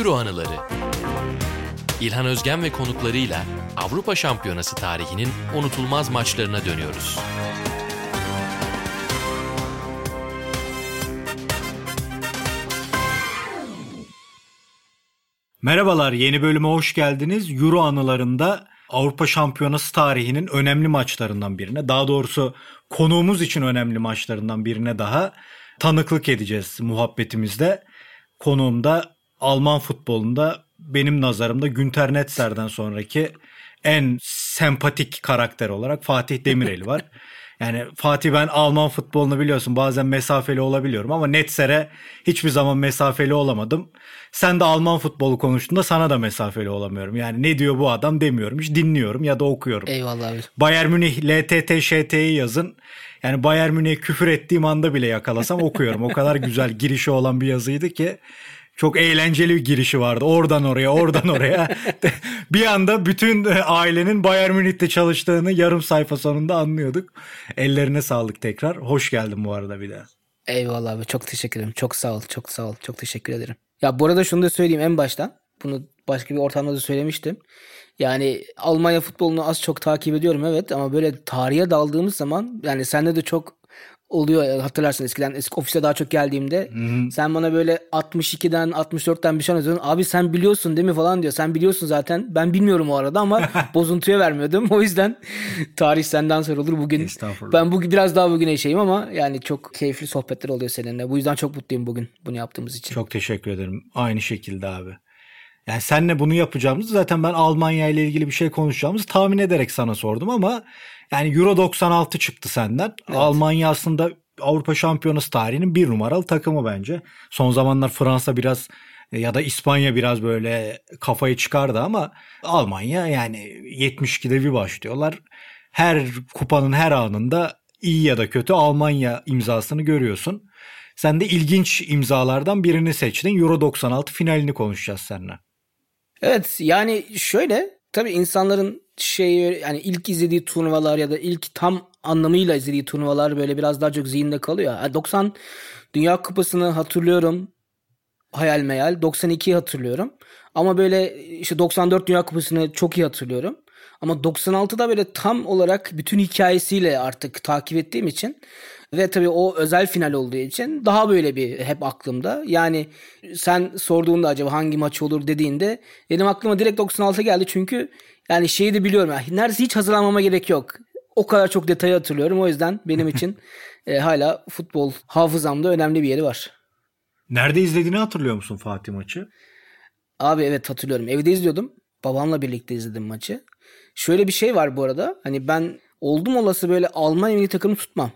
Euro anıları. İlhan Özgen ve konuklarıyla Avrupa Şampiyonası tarihinin unutulmaz maçlarına dönüyoruz. Merhabalar, yeni bölüme hoş geldiniz. Euro anılarında Avrupa Şampiyonası tarihinin önemli maçlarından birine, daha doğrusu konuğumuz için önemli maçlarından birine daha tanıklık edeceğiz muhabbetimizde. Konuğum da Alman futbolunda benim nazarımda Günter Netzer'den sonraki en sempatik karakter olarak Fatih Demirel var. Yani Fatih ben Alman futbolunu biliyorsun bazen mesafeli olabiliyorum ama Netzer'e hiçbir zaman mesafeli olamadım. Sen de Alman futbolu konuştuğunda sana da mesafeli olamıyorum. Yani ne diyor bu adam demiyorum. Hiç dinliyorum ya da okuyorum. Eyvallah abi. Bayern Münih LTT ŞT'yi yazın. Yani Bayern Münih'e küfür ettiğim anda bile yakalasam okuyorum. O kadar güzel girişi olan bir yazıydı ki çok eğlenceli bir girişi vardı. Oradan oraya, oradan oraya. bir anda bütün ailenin Bayern Münih'te çalıştığını yarım sayfa sonunda anlıyorduk. Ellerine sağlık tekrar. Hoş geldin bu arada bir daha. Eyvallah abi çok teşekkür ederim. Çok sağ ol, çok sağ ol. Çok teşekkür ederim. Ya bu arada şunu da söyleyeyim en başta. Bunu başka bir ortamda da söylemiştim. Yani Almanya futbolunu az çok takip ediyorum evet ama böyle tarihe daldığımız zaman yani sende de çok oluyor hatırlarsın eskiden eski ofise daha çok geldiğimde Hı-hı. sen bana böyle 62'den 64'ten bir şey anlatıyordun. Abi sen biliyorsun değil mi falan diyor. Sen biliyorsun zaten. Ben bilmiyorum o arada ama bozuntuya vermiyordum. O yüzden tarih senden sorulur bugün. Ben bugün biraz daha bugüne şeyim ama yani çok keyifli sohbetler oluyor seninle. Bu yüzden çok mutluyum bugün bunu yaptığımız için. Çok teşekkür ederim. Aynı şekilde abi. Yani senle bunu yapacağımızı zaten ben Almanya ile ilgili bir şey konuşacağımızı tahmin ederek sana sordum ama yani Euro 96 çıktı senden. Evet. Almanya aslında Avrupa Şampiyonası tarihinin bir numaralı takımı bence. Son zamanlar Fransa biraz ya da İspanya biraz böyle kafayı çıkardı ama Almanya yani 72'de bir başlıyorlar. Her kupanın her anında iyi ya da kötü Almanya imzasını görüyorsun. Sen de ilginç imzalardan birini seçtin. Euro 96 finalini konuşacağız seninle. Evet yani şöyle tabii insanların şeyi yani ilk izlediği turnuvalar ya da ilk tam anlamıyla izlediği turnuvalar böyle biraz daha çok zihinde kalıyor. Yani 90 Dünya Kupası'nı hatırlıyorum. Hayal meyal. 92'yi hatırlıyorum. Ama böyle işte 94 Dünya Kupası'nı çok iyi hatırlıyorum. Ama 96'da böyle tam olarak bütün hikayesiyle artık takip ettiğim için ve tabii o özel final olduğu için daha böyle bir hep aklımda. Yani sen sorduğunda acaba hangi maç olur dediğinde benim aklıma direkt 96 geldi çünkü yani şeyi de biliyorum. Yani neredeyse hiç hazırlanmama gerek yok. O kadar çok detayı hatırlıyorum. O yüzden benim için e, hala futbol hafızamda önemli bir yeri var. Nerede izlediğini hatırlıyor musun Fatih maçı? Abi evet hatırlıyorum. Evde izliyordum. Babamla birlikte izledim maçı. Şöyle bir şey var bu arada. Hani ben oldum olası böyle Almanya milli takımı tutmam.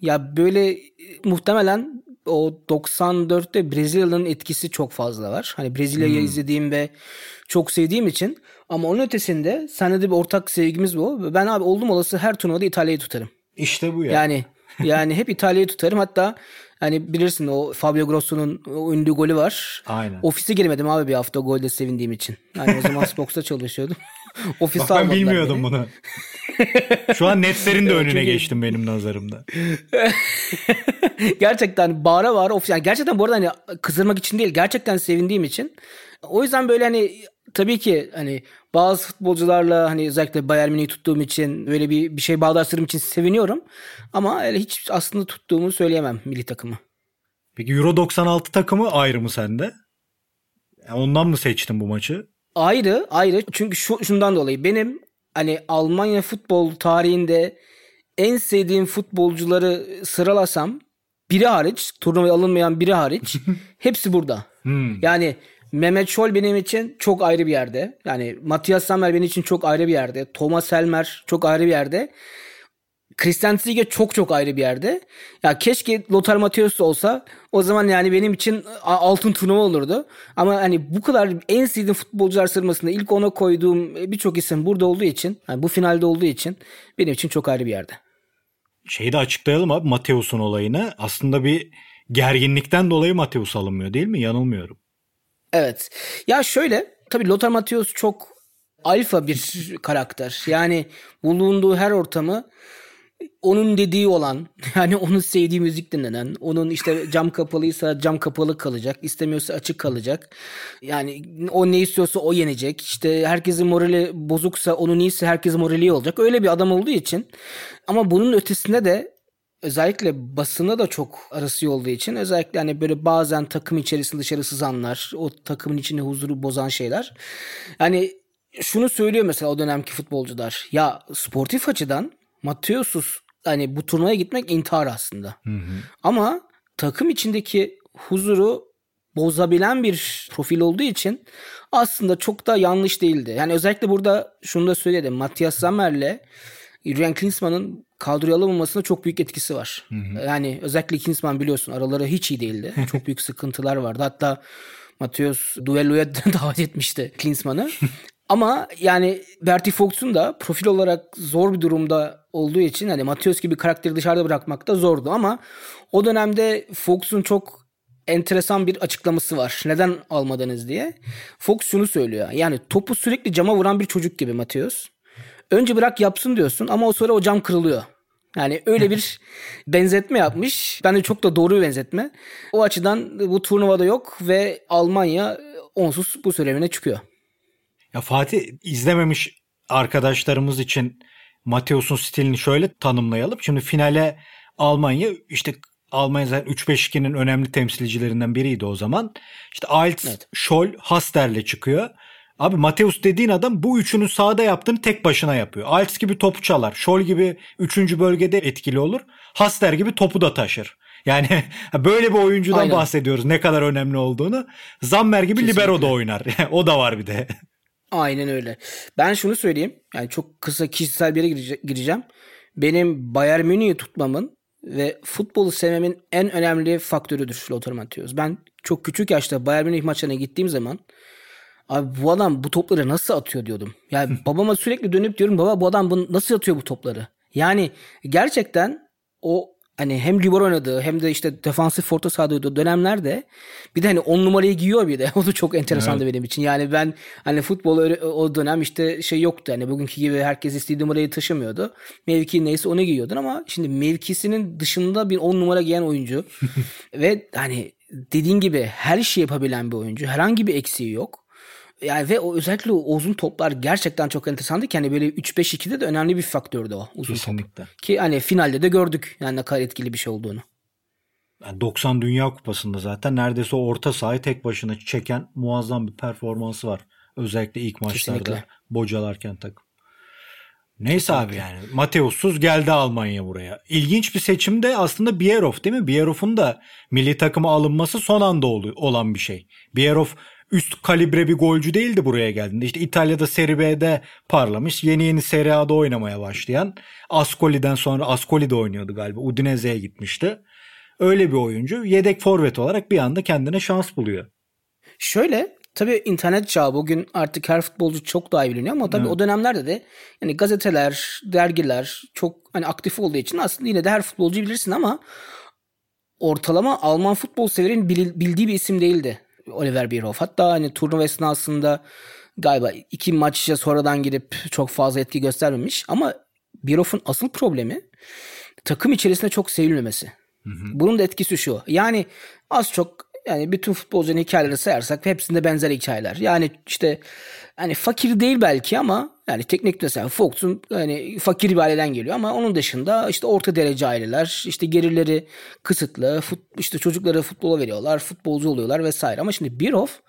Ya böyle e, muhtemelen o 94'te Brezilya'nın etkisi çok fazla var. Hani Brezilya'yı hmm. izlediğim ve çok sevdiğim için ama onun ötesinde senede de bir ortak sevgimiz bu. Ben abi oldum olası her turnuvada İtalya'yı tutarım. İşte bu ya. Yani yani hep İtalya'yı tutarım. Hatta hani bilirsin o Fabio Grosso'nun ünlü golü var. Aynen. Ofise girmedim abi bir hafta golde sevindiğim için. Yani o zaman Spox'ta çalışıyordum. Ofis Bak ben bilmiyordum beni. bunu. Şu an netlerin de önüne geçtim benim nazarımda. gerçekten bağıra bağıra ofis. Yani gerçekten bu arada hani kızdırmak için değil. Gerçekten sevindiğim için. O yüzden böyle hani tabii ki hani bazı futbolcularla hani özellikle Bayern Münih'i tuttuğum için böyle bir, bir şey bağdaştırdığım için seviniyorum. Ama öyle hiç aslında tuttuğumu söyleyemem milli takımı. Peki Euro 96 takımı ayrı mı sende? ondan mı seçtin bu maçı? Ayrı ayrı çünkü şu, şundan dolayı benim hani Almanya futbol tarihinde en sevdiğim futbolcuları sıralasam biri hariç turnuvaya alınmayan biri hariç hepsi burada. Hmm. Yani Mehmet Scholl benim için çok ayrı bir yerde. Yani Matthias Sammer benim için çok ayrı bir yerde. Thomas Helmer çok ayrı bir yerde. Christian Ziege çok çok ayrı bir yerde. Ya keşke Lothar Matthäus olsa o zaman yani benim için altın turnuva olurdu. Ama hani bu kadar en sevdiğim futbolcular sırasında ilk ona koyduğum birçok isim burada olduğu için, yani bu finalde olduğu için benim için çok ayrı bir yerde. Şeyi de açıklayalım abi Matthäus'un olayını. Aslında bir gerginlikten dolayı Matthäus alınmıyor değil mi? Yanılmıyorum. Evet. Ya şöyle tabii Lothar Matthäus çok alfa bir karakter. Yani bulunduğu her ortamı onun dediği olan yani onun sevdiği müzik dinlenen onun işte cam kapalıysa cam kapalı kalacak istemiyorsa açık kalacak yani o ne istiyorsa o yenecek işte herkesin morali bozuksa onun iyisi herkesin morali iyi olacak öyle bir adam olduğu için ama bunun ötesinde de özellikle basına da çok arası olduğu için özellikle hani böyle bazen takım içerisinde dışarı sızanlar o takımın içinde huzuru bozan şeyler yani şunu söylüyor mesela o dönemki futbolcular ya sportif açıdan Mateus'uz hani bu turnuvaya gitmek intihar aslında. Hı hı. Ama takım içindeki huzuru bozabilen bir profil olduğu için aslında çok da yanlış değildi. Yani özellikle burada şunu da söyledim. Matthias Sammer'le Jürgen Klinsmann'ın kadroya alınmamasında çok büyük etkisi var. Hı hı. Yani özellikle Klinsmann biliyorsun araları hiç iyi değildi. çok büyük sıkıntılar vardı. Hatta Matheus duelloya davet etmişti Klinsmann'ı. Ama yani Bertie Fox'un da profil olarak zor bir durumda olduğu için hani Mateus gibi karakteri dışarıda bırakmak da zordu ama o dönemde Fox'un çok enteresan bir açıklaması var. Neden almadınız diye. Fox şunu söylüyor. Yani topu sürekli cama vuran bir çocuk gibi Mateus. Önce bırak yapsın diyorsun ama o sonra o cam kırılıyor. Yani öyle bir benzetme yapmış. Bence çok da doğru bir benzetme. O açıdan bu turnuvada yok ve Almanya onsuz bu söylemine çıkıyor. Ya Fatih izlememiş arkadaşlarımız için Mateus'un stilini şöyle tanımlayalım. Şimdi finale Almanya işte Almanya zaten 3-5-2'nin önemli temsilcilerinden biriydi o zaman. İşte Alt, evet. Scholl, Haster'le çıkıyor. Abi Mateus dediğin adam bu üçünün sahada yaptığını tek başına yapıyor. Alts gibi topu çalar. Scholl gibi üçüncü bölgede etkili olur. Haster gibi topu da taşır. Yani böyle bir oyuncudan Aynen. bahsediyoruz ne kadar önemli olduğunu. Zammer gibi Kesinlikle. libero da oynar. o da var bir de. Aynen öyle. Ben şunu söyleyeyim. Yani çok kısa kişisel bir yere gireceğim. Benim Bayern Münih'i tutmamın ve futbolu sevmemin en önemli faktörüdür Lothar Matthäus. Ben çok küçük yaşta Bayern Münih maçlarına gittiğim zaman abi bu adam bu topları nasıl atıyor diyordum. Yani babama sürekli dönüp diyorum baba bu adam bu, nasıl atıyor bu topları? Yani gerçekten o hani hem libero oynadığı hem de işte defansif orta sahada oynadığı dönemlerde bir de hani on numarayı giyiyor bir de. O da çok enteresandı evet. benim için. Yani ben hani futbol o dönem işte şey yoktu. Hani bugünkü gibi herkes istediği numarayı taşımıyordu. Mevki neyse onu giyiyordun ama şimdi mevkisinin dışında bir on numara giyen oyuncu ve hani dediğin gibi her şey yapabilen bir oyuncu. Herhangi bir eksiği yok. Yani ve o özellikle o uzun toplar gerçekten çok enteresandı ki hani böyle 3-5-2'de de önemli bir faktördü o uzun Kesinlikle. top. Ki hani finalde de gördük yani ne kadar etkili bir şey olduğunu. Yani 90 Dünya Kupası'nda zaten neredeyse orta sahayı tek başına çeken muazzam bir performansı var. Özellikle ilk maçlarda Kesinlikle. bocalarken takım. Neyse Kesinlikle. abi yani Mateus'suz geldi Almanya buraya. İlginç bir seçim de aslında Bierhoff değil mi? Bierhoff'un da milli takıma alınması son anda olan bir şey. Bierhoff üst kalibre bir golcü değildi buraya geldiğinde. İşte İtalya'da Serie B'de parlamış. Yeni yeni Serie A'da oynamaya başlayan. Ascoli'den sonra Ascoli'de oynuyordu galiba. Udinese'ye gitmişti. Öyle bir oyuncu. Yedek forvet olarak bir anda kendine şans buluyor. Şöyle tabii internet çağı bugün artık her futbolcu çok daha iyi biliniyor ama tabii evet. o dönemlerde de yani gazeteler, dergiler çok hani aktif olduğu için aslında yine de her futbolcu bilirsin ama ortalama Alman futbol severin bildiği bir isim değildi. Oliver Bierhoff. Hatta hani turnuva esnasında galiba iki maçça sonradan girip çok fazla etki göstermemiş. Ama Bierhoff'un asıl problemi takım içerisinde çok sevilmemesi. Hı hı. Bunun da etkisi şu. Yani az çok yani bütün futbolcunun hikayeleri sayarsak hepsinde benzer hikayeler. Yani işte hani fakir değil belki ama yani teknik mesela Fox'un hani fakir bir aileden geliyor ama onun dışında işte orta derece aileler işte gelirleri kısıtlı fut, işte çocukları futbola veriyorlar futbolcu oluyorlar vesaire ama şimdi Birhoff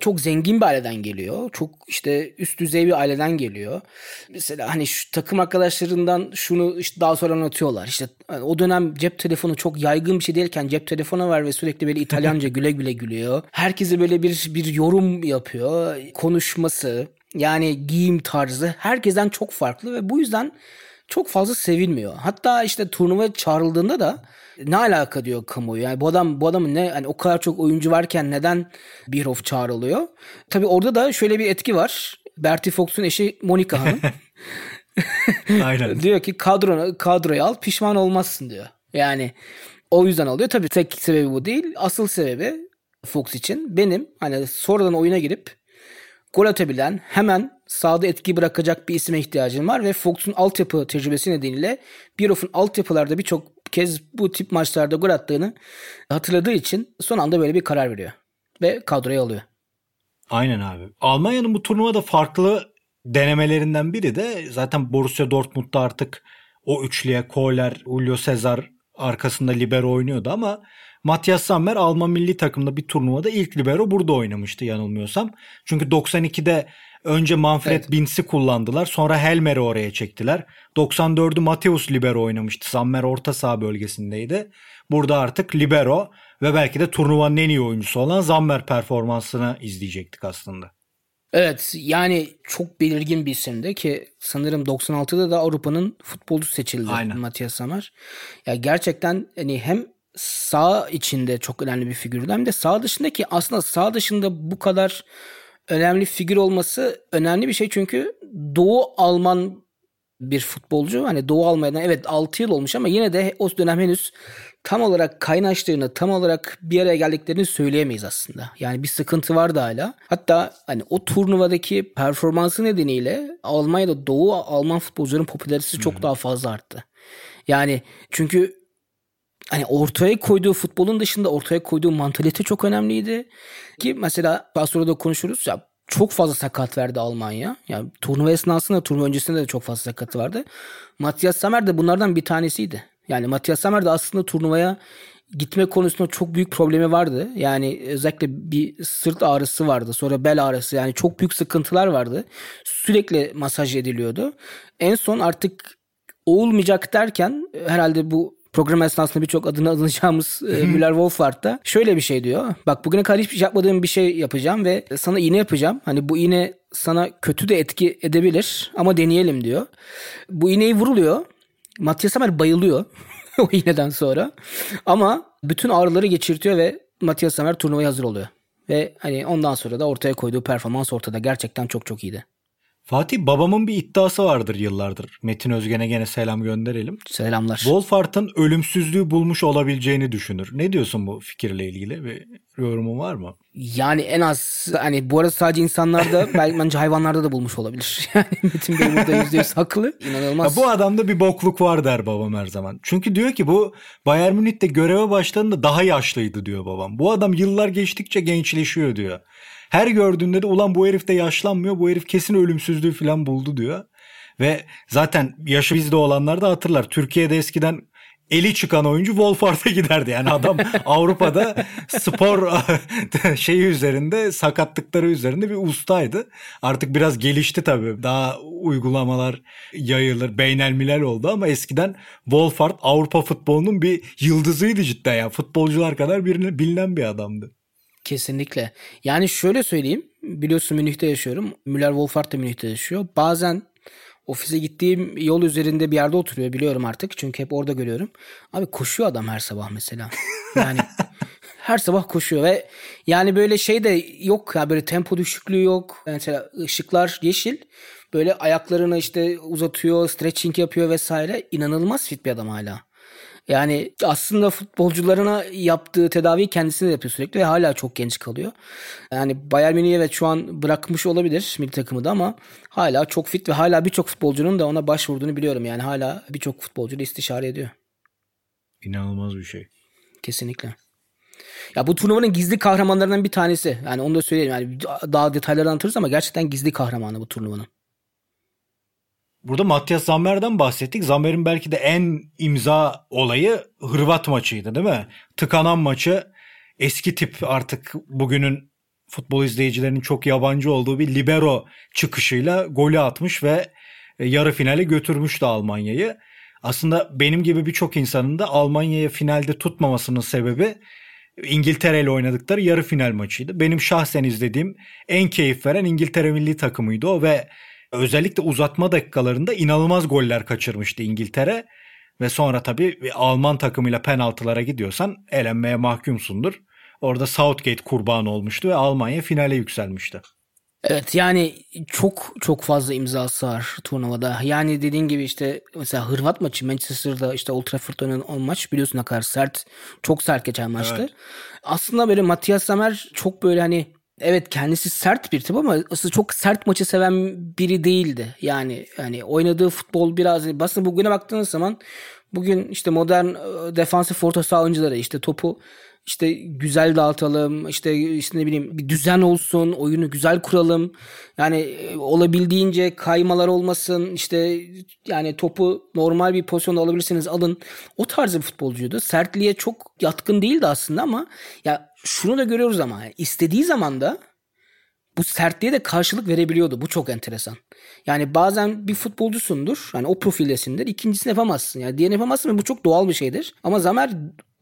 çok zengin bir aileden geliyor. Çok işte üst düzey bir aileden geliyor. Mesela hani şu takım arkadaşlarından şunu işte daha sonra anlatıyorlar. İşte hani o dönem cep telefonu çok yaygın bir şey değilken cep telefonu var ve sürekli böyle İtalyanca güle güle gülüyor. Herkese böyle bir bir yorum yapıyor. Konuşması, yani giyim tarzı herkesten çok farklı ve bu yüzden çok fazla sevilmiyor. Hatta işte turnuva çağrıldığında da ne alaka diyor kamuoyu. Yani bu adam bu adamın ne hani o kadar çok oyuncu varken neden Birhoff çağrılıyor? Tabii orada da şöyle bir etki var. Bertie Fox'un eşi Monica Hanım. Aynen. diyor ki kadro kadroyu al pişman olmazsın diyor. Yani o yüzden alıyor. Tabii tek sebebi bu değil. Asıl sebebi Fox için benim hani sonradan oyuna girip gol atabilen, hemen sahada etki bırakacak bir isime ihtiyacın var ve Fox'un altyapı tecrübesi nedeniyle Bierhoff'un altyapılarda birçok kez bu tip maçlarda gol attığını hatırladığı için son anda böyle bir karar veriyor ve kadroya alıyor. Aynen abi. Almanya'nın bu turnuvada farklı denemelerinden biri de zaten Borussia Dortmund'da artık o üçlüye Kohler, Julio Cesar arkasında libero oynuyordu ama Matthias Sammer Alman milli takımda bir turnuvada ilk libero burada oynamıştı yanılmıyorsam. Çünkü 92'de önce Manfred evet. Binz'i kullandılar. Sonra Helmer'i oraya çektiler. 94'ü Mateus libero oynamıştı. Sammer orta saha bölgesindeydi. Burada artık libero ve belki de turnuvanın en iyi oyuncusu olan Zammer performansını izleyecektik aslında. Evet yani çok belirgin bir isimdi ki sanırım 96'da da Avrupa'nın futbolcusu seçildi Aynen. Matias Samar. Ya gerçekten hani hem sağ içinde çok önemli bir figürdü hem de sağ dışındaki aslında sağ dışında bu kadar önemli figür olması önemli bir şey çünkü Doğu Alman bir futbolcu. Hani Doğu Almanya'dan evet 6 yıl olmuş ama yine de o dönem henüz tam olarak kaynaştığını, tam olarak bir araya geldiklerini söyleyemeyiz aslında. Yani bir sıkıntı vardı hala. Hatta hani o turnuvadaki performansı nedeniyle Almanya'da Doğu Alman futbolcuların popülaritesi çok daha fazla arttı. Yani çünkü hani ortaya koyduğu futbolun dışında ortaya koyduğu mantalite çok önemliydi. Ki mesela daha sonra da konuşuruz ya çok fazla sakat verdi Almanya. Yani turnuva esnasında turnuva öncesinde de çok fazla sakatı vardı. Matthias Sammer de bunlardan bir tanesiydi. Yani Matthias Sammer de aslında turnuvaya gitme konusunda çok büyük problemi vardı. Yani özellikle bir sırt ağrısı vardı. Sonra bel ağrısı. Yani çok büyük sıkıntılar vardı. Sürekli masaj ediliyordu. En son artık olmayacak derken herhalde bu program esnasında birçok adını alacağımız e, Müller Wolfhard da şöyle bir şey diyor. Bak bugüne kadar hiçbir şey yapmadığım bir şey yapacağım ve sana iğne yapacağım. Hani bu iğne sana kötü de etki edebilir ama deneyelim diyor. Bu iğneyi vuruluyor. Matias Sammer bayılıyor o iğneden sonra. Ama bütün ağrıları geçirtiyor ve Matias Sammer turnuvaya hazır oluyor. Ve hani ondan sonra da ortaya koyduğu performans ortada. Gerçekten çok çok iyiydi. Fatih babamın bir iddiası vardır yıllardır. Metin Özgen'e gene selam gönderelim. Selamlar. Wolfart'ın ölümsüzlüğü bulmuş olabileceğini düşünür. Ne diyorsun bu fikirle ilgili? Bir yorumun var mı? Yani en az hani bu arada sadece insanlarda belki bence hayvanlarda da bulmuş olabilir. Yani Metin Bey burada %100 haklı. İnanılmaz. Ya bu adamda bir bokluk var der babam her zaman. Çünkü diyor ki bu Bayern Münih'te göreve başladığında daha yaşlıydı diyor babam. Bu adam yıllar geçtikçe gençleşiyor diyor. Her gördüğünde de ulan bu herif de yaşlanmıyor. Bu herif kesin ölümsüzlüğü falan buldu diyor. Ve zaten yaşı bizde olanlar da hatırlar. Türkiye'de eskiden eli çıkan oyuncu Wolfhard'a giderdi. Yani adam Avrupa'da spor şeyi üzerinde sakatlıkları üzerinde bir ustaydı. Artık biraz gelişti tabii. Daha uygulamalar yayılır. Beynelmilel oldu ama eskiden Wolfhard Avrupa futbolunun bir yıldızıydı cidden ya. Futbolcular kadar bilinen bir adamdı. Kesinlikle. Yani şöyle söyleyeyim. Biliyorsun Münih'te yaşıyorum. Müller Wolfhard da Münih'te yaşıyor. Bazen ofise gittiğim yol üzerinde bir yerde oturuyor biliyorum artık. Çünkü hep orada görüyorum. Abi koşuyor adam her sabah mesela. Yani her sabah koşuyor ve yani böyle şey de yok ya böyle tempo düşüklüğü yok. Mesela ışıklar yeşil. Böyle ayaklarını işte uzatıyor, stretching yapıyor vesaire. İnanılmaz fit bir adam hala. Yani aslında futbolcularına yaptığı tedaviyi kendisine yapıyor sürekli ve hala çok genç kalıyor. Yani Bayern Münih evet şu an bırakmış olabilir milli takımı da ama hala çok fit ve hala birçok futbolcunun da ona başvurduğunu biliyorum. Yani hala birçok futbolcu da istişare ediyor. İnanılmaz bir şey. Kesinlikle. Ya bu turnuvanın gizli kahramanlarından bir tanesi. Yani onu da söyleyeyim. Yani daha detayları anlatırız ama gerçekten gizli kahramanı bu turnuvanın. Burada Matias Zammer'den bahsettik. Zammer'in belki de en imza olayı Hırvat maçıydı değil mi? Tıkanan maçı eski tip artık bugünün futbol izleyicilerinin çok yabancı olduğu bir libero çıkışıyla golü atmış ve e, yarı finale götürmüştü Almanya'yı. Aslında benim gibi birçok insanın da Almanya'ya finalde tutmamasının sebebi İngiltere ile oynadıkları yarı final maçıydı. Benim şahsen izlediğim en keyif veren İngiltere milli takımıydı o ve özellikle uzatma dakikalarında inanılmaz goller kaçırmıştı İngiltere. Ve sonra tabii Alman takımıyla penaltılara gidiyorsan elenmeye mahkumsundur. Orada Southgate kurban olmuştu ve Almanya finale yükselmişti. Evet yani çok çok fazla imzası var turnuvada. Yani dediğin gibi işte mesela Hırvat maçı Manchester'da işte Old Trafford'da oynanan maç biliyorsun ne kadar sert çok sert geçen maçtı. Evet. Aslında böyle Matias Samer çok böyle hani Evet kendisi sert bir tip ama aslında çok sert maçı seven biri değildi. Yani yani oynadığı futbol biraz aslında bugüne baktığınız zaman bugün işte modern e, defansif orta saha oyuncuları işte topu işte güzel dağıtalım işte, işte ne bileyim bir düzen olsun oyunu güzel kuralım yani e, olabildiğince kaymalar olmasın işte yani topu normal bir pozisyonda alabilirsiniz alın o tarz bir futbolcuydu sertliğe çok yatkın değildi aslında ama ya şunu da görüyoruz ama istediği zaman da bu sertliğe de karşılık verebiliyordu. Bu çok enteresan. Yani bazen bir futbolcusundur. Yani o profildesindir. ikincisini yapamazsın. Yani diğerini yapamazsın ve bu çok doğal bir şeydir. Ama Zamer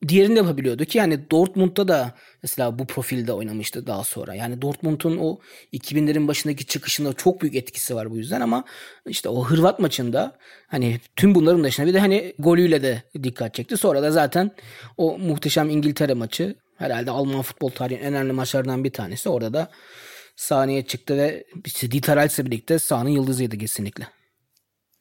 diğerini yapabiliyordu ki yani Dortmund'da da mesela bu profilde oynamıştı daha sonra. Yani Dortmund'un o 2000'lerin başındaki çıkışında çok büyük etkisi var bu yüzden ama işte o Hırvat maçında hani tüm bunların dışında bir de hani golüyle de dikkat çekti. Sonra da zaten o muhteşem İngiltere maçı herhalde Alman futbol tarihinin en önemli maçlarından bir tanesi. Orada da sahneye çıktı ve işte Dieter Alts'le birlikte sahanın yıldızıydı kesinlikle.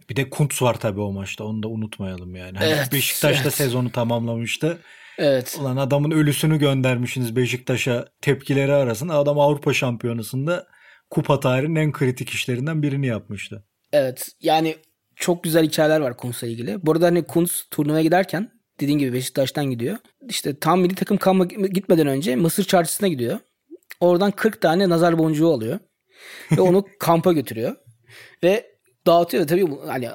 Bir de Kuntz var tabii o maçta. Onu da unutmayalım yani. Hani evet, Beşiktaş evet. sezonu tamamlamıştı. Evet. Ulan adamın ölüsünü göndermişsiniz Beşiktaş'a tepkileri arasında. Adam Avrupa Şampiyonası'nda kupa tarihinin en kritik işlerinden birini yapmıştı. Evet. Yani çok güzel hikayeler var Kuntz'la ilgili. Bu arada hani Kuntz turnuvaya giderken dediğin gibi Beşiktaş'tan gidiyor. İşte tam milli takım kalma gitmeden önce Mısır çarşısına gidiyor. Oradan 40 tane nazar boncuğu alıyor. Ve onu kampa götürüyor. Ve dağıtıyor. Tabii hani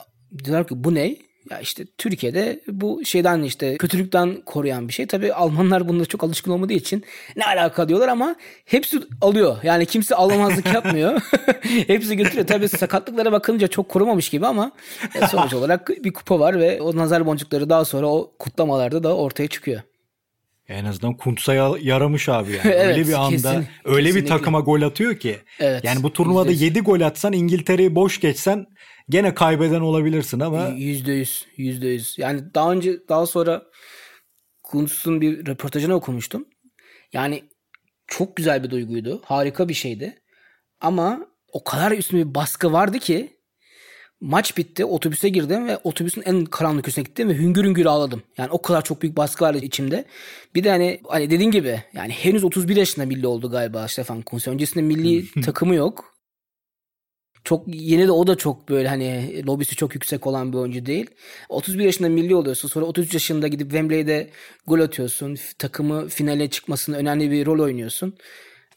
diyorlar ki bu ne? Ya işte Türkiye'de bu şeyden işte kötülükten koruyan bir şey. Tabii Almanlar bunda çok alışkın olmadığı için ne alaka diyorlar ama hepsi alıyor. Yani kimse alamazlık yapmıyor. hepsi götürüyor. Tabii sakatlıklara bakınca çok korumamış gibi ama e, sonuç olarak bir kupa var ve o nazar boncukları daha sonra o kutlamalarda da ortaya çıkıyor. En azından Kuntz'a yaramış abi yani. evet, öyle bir anda kesin, öyle kesinlikle. bir takıma gol atıyor ki. Evet, yani bu turnuvada %100. 7 gol atsan İngiltere'yi boş geçsen gene kaybeden olabilirsin ama. Yüzde yüz. Yüzde yüz. Yani daha önce daha sonra Kuntz'un bir röportajını okumuştum. Yani çok güzel bir duyguydu. Harika bir şeydi. Ama o kadar üstüne bir baskı vardı ki Maç bitti. Otobüse girdim ve otobüsün en karanlık köşesine gittim ve hüngür hüngür ağladım. Yani o kadar çok büyük baskı vardı içimde. Bir de hani, hani dediğin gibi yani henüz 31 yaşında milli oldu galiba Stefan Kunze. Öncesinde milli takımı yok. Çok yeni de o da çok böyle hani lobisi çok yüksek olan bir oyuncu değil. 31 yaşında milli oluyorsun. Sonra 33 yaşında gidip Wembley'de gol atıyorsun. Takımı finale çıkmasında önemli bir rol oynuyorsun.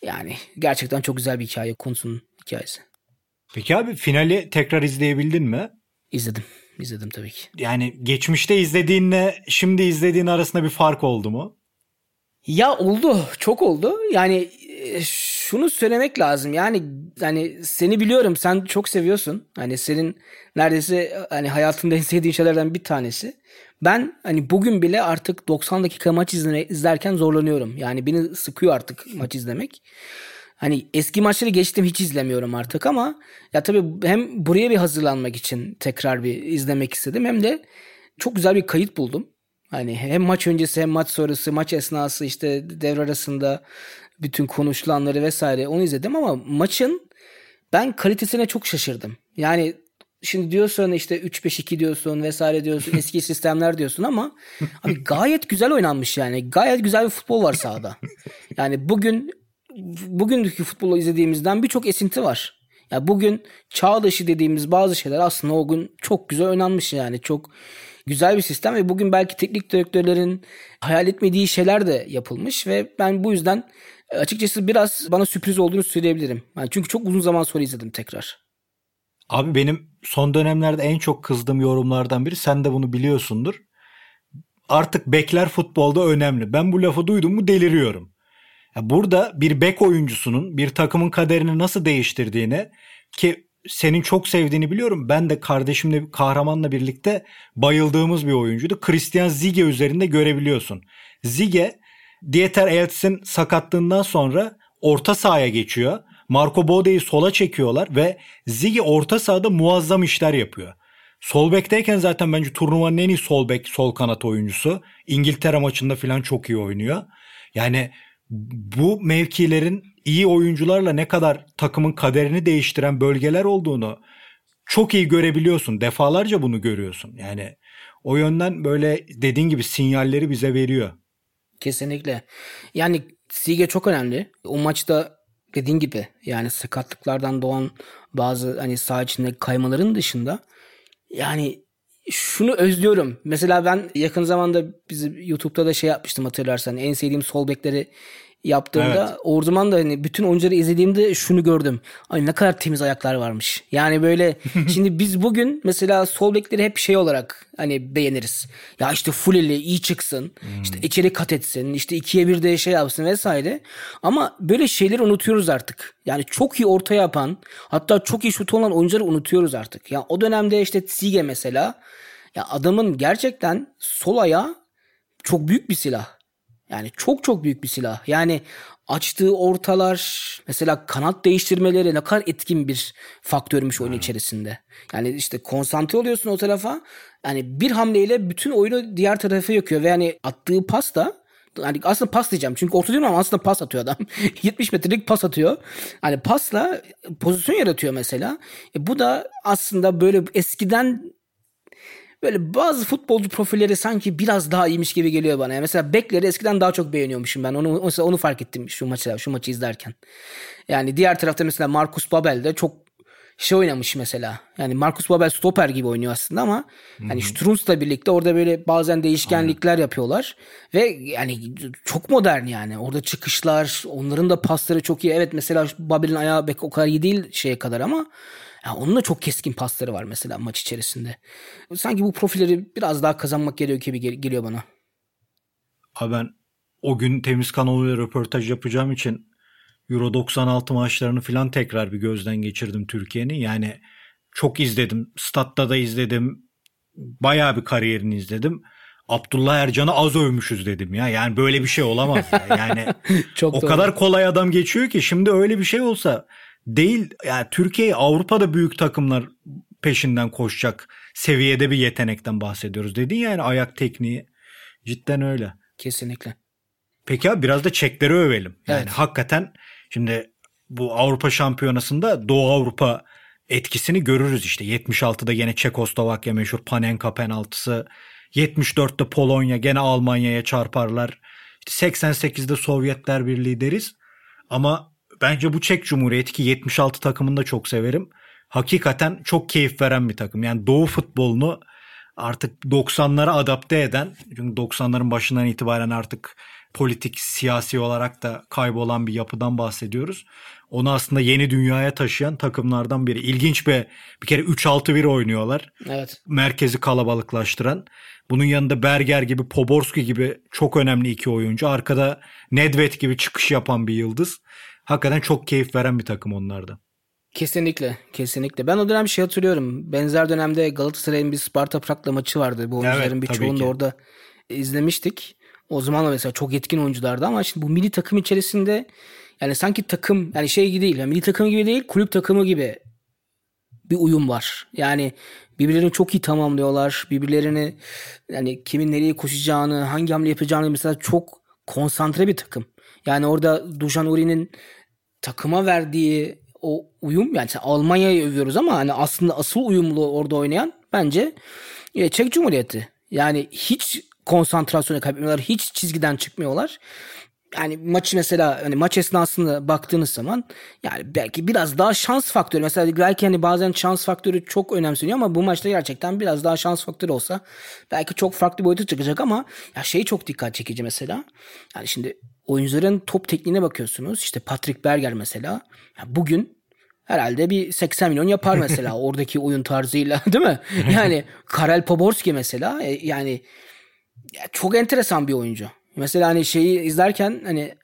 Yani gerçekten çok güzel bir hikaye Kunz'un hikayesi. Peki abi finali tekrar izleyebildin mi? İzledim. İzledim tabii ki. Yani geçmişte izlediğinle şimdi izlediğin arasında bir fark oldu mu? Ya oldu. Çok oldu. Yani e, şunu söylemek lazım. Yani hani seni biliyorum. Sen çok seviyorsun. Hani senin neredeyse hani hayatında en sevdiğin şeylerden bir tanesi. Ben hani bugün bile artık 90 dakika maç izleme, izlerken zorlanıyorum. Yani beni sıkıyor artık maç izlemek. Hani eski maçları geçtim hiç izlemiyorum artık ama ya tabii hem buraya bir hazırlanmak için tekrar bir izlemek istedim hem de çok güzel bir kayıt buldum. Hani hem maç öncesi hem maç sonrası, maç esnası işte devre arasında bütün konuşulanları vesaire onu izledim ama maçın ben kalitesine çok şaşırdım. Yani şimdi diyorsun işte 3-5-2 diyorsun vesaire diyorsun eski sistemler diyorsun ama abi gayet güzel oynanmış yani. Gayet güzel bir futbol var sahada. Yani bugün bugünkü futbolu izlediğimizden birçok esinti var. Ya yani bugün çağ dışı dediğimiz bazı şeyler aslında o gün çok güzel oynanmış yani. Çok güzel bir sistem ve bugün belki teknik direktörlerin hayal etmediği şeyler de yapılmış ve ben bu yüzden açıkçası biraz bana sürpriz olduğunu söyleyebilirim. Yani çünkü çok uzun zaman sonra izledim tekrar. Abi benim son dönemlerde en çok kızdığım yorumlardan biri sen de bunu biliyorsundur. Artık bekler futbolda önemli. Ben bu lafı duydum mu deliriyorum. Burada bir bek oyuncusunun bir takımın kaderini nasıl değiştirdiğini ki senin çok sevdiğini biliyorum. Ben de kardeşimle kahramanla birlikte bayıldığımız bir oyuncuydu. Christian Zige üzerinde görebiliyorsun. Zige Dieter Eltz'in sakatlığından sonra orta sahaya geçiyor. Marco Bode'yi sola çekiyorlar ve Zige orta sahada muazzam işler yapıyor. Sol bekteyken zaten bence turnuvanın en iyi sol bek, sol kanat oyuncusu. İngiltere maçında falan çok iyi oynuyor. Yani bu mevkilerin iyi oyuncularla ne kadar takımın kaderini değiştiren bölgeler olduğunu çok iyi görebiliyorsun. Defalarca bunu görüyorsun. Yani o yönden böyle dediğin gibi sinyalleri bize veriyor. Kesinlikle. Yani Sige çok önemli. O maçta dediğin gibi yani sakatlıklardan doğan bazı hani saha içinde kaymaların dışında yani şunu özlüyorum. Mesela ben yakın zamanda bizi YouTube'da da şey yapmıştım hatırlarsan. En sevdiğim sol bekleri yaptığımda evet. o zaman da hani bütün oyuncuları izlediğimde şunu gördüm. Ay ne kadar temiz ayaklar varmış. Yani böyle şimdi biz bugün mesela sol bekleri hep şey olarak hani beğeniriz. Ya işte full eli iyi çıksın. Hmm. işte içeri kat etsin. işte ikiye bir de şey yapsın vesaire. Ama böyle şeyleri unutuyoruz artık. Yani çok iyi orta yapan hatta çok iyi şut olan oyuncuları unutuyoruz artık. Ya o dönemde işte Sige mesela ya adamın gerçekten sol ayağı çok büyük bir silah. Yani çok çok büyük bir silah. Yani açtığı ortalar mesela kanat değiştirmeleri ne kadar etkin bir faktörmüş oyun içerisinde. Yani işte konsantre oluyorsun o tarafa. Yani bir hamleyle bütün oyunu diğer tarafa yakıyor ve yani attığı pas da yani aslında pas diyeceğim. Çünkü orta diyorum ama aslında pas atıyor adam. 70 metrelik pas atıyor. Hani pasla pozisyon yaratıyor mesela. E bu da aslında böyle eskiden böyle bazı futbolcu profilleri sanki biraz daha iyiymiş gibi geliyor bana. Yani mesela bekleri eskiden daha çok beğeniyormuşum ben. Onu mesela onu fark ettim şu maçı şu maçı izlerken. Yani diğer tarafta mesela Marcus Babel de çok şey oynamış mesela. Yani Marcus Babel stoper gibi oynuyor aslında ama Hı-hı. hani Strunz'la birlikte orada böyle bazen değişkenlikler Aynen. yapıyorlar ve yani çok modern yani. Orada çıkışlar, onların da pasları çok iyi. Evet mesela Babel'in ayağı bek o kadar iyi değil şeye kadar ama yani onun da çok keskin pasları var mesela maç içerisinde. Sanki bu profilleri biraz daha kazanmak gerekiyor gibi geliyor bana. Abi ben o gün Temiz kanalıyla röportaj yapacağım için Euro 96 maçlarını falan tekrar bir gözden geçirdim Türkiye'nin. Yani çok izledim. Statta da izledim. Bayağı bir kariyerini izledim. Abdullah Ercan'ı az övmüşüz dedim ya. Yani böyle bir şey olamaz ya. Yani çok o doğru. kadar kolay adam geçiyor ki şimdi öyle bir şey olsa değil yani Türkiye Avrupa'da büyük takımlar peşinden koşacak seviyede bir yetenekten bahsediyoruz. Dedin yani ayak tekniği cidden öyle. Kesinlikle. Peki abi biraz da Çekleri övelim. Yani evet. hakikaten şimdi bu Avrupa Şampiyonası'nda Doğu Avrupa etkisini görürüz işte. 76'da gene Çekoslovakya meşhur Panenka penaltısı. 74'te Polonya gene Almanya'ya çarparlar. İşte 88'de Sovyetler Birliği deriz. Ama bence bu Çek Cumhuriyeti ki 76 takımını da çok severim. Hakikaten çok keyif veren bir takım. Yani Doğu futbolunu artık 90'lara adapte eden çünkü 90'ların başından itibaren artık politik, siyasi olarak da kaybolan bir yapıdan bahsediyoruz. Onu aslında yeni dünyaya taşıyan takımlardan biri. İlginç bir bir kere 3-6-1 oynuyorlar. Evet. Merkezi kalabalıklaştıran. Bunun yanında Berger gibi, Poborski gibi çok önemli iki oyuncu. Arkada Nedved gibi çıkış yapan bir yıldız hakikaten çok keyif veren bir takım onlarda. Kesinlikle, kesinlikle. Ben o dönem şey hatırlıyorum. Benzer dönemde Galatasaray'ın bir Sparta Prag'la maçı vardı. Bu oyuncuların evet, birçoğunu da orada izlemiştik. O zaman da mesela çok yetkin oyunculardı ama şimdi bu milli takım içerisinde yani sanki takım yani şey gibi değil. Yani milli takım gibi değil, kulüp takımı gibi bir uyum var. Yani birbirlerini çok iyi tamamlıyorlar. Birbirlerini yani kimin nereye koşacağını, hangi hamle yapacağını mesela çok konsantre bir takım. Yani orada Dujan Uri'nin takıma verdiği o uyum yani Almanya'yı övüyoruz ama hani aslında asıl uyumlu orada oynayan bence e, Çek Cumhuriyeti. Yani hiç konsantrasyonu kaybetmiyorlar. Hiç çizgiden çıkmıyorlar. Yani maçı mesela hani maç esnasında baktığınız zaman yani belki biraz daha şans faktörü. Mesela belki hani bazen şans faktörü çok önemseniyor ama bu maçta gerçekten biraz daha şans faktörü olsa belki çok farklı bir boyutu çıkacak ama ya şey çok dikkat çekici mesela. Yani şimdi oyuncuların top tekniğine bakıyorsunuz. İşte Patrick Berger mesela. Ya bugün herhalde bir 80 milyon yapar mesela oradaki oyun tarzıyla değil mi? Yani Karel Poborski mesela e, yani çok enteresan bir oyuncu. Mesela hani şeyi izlerken hani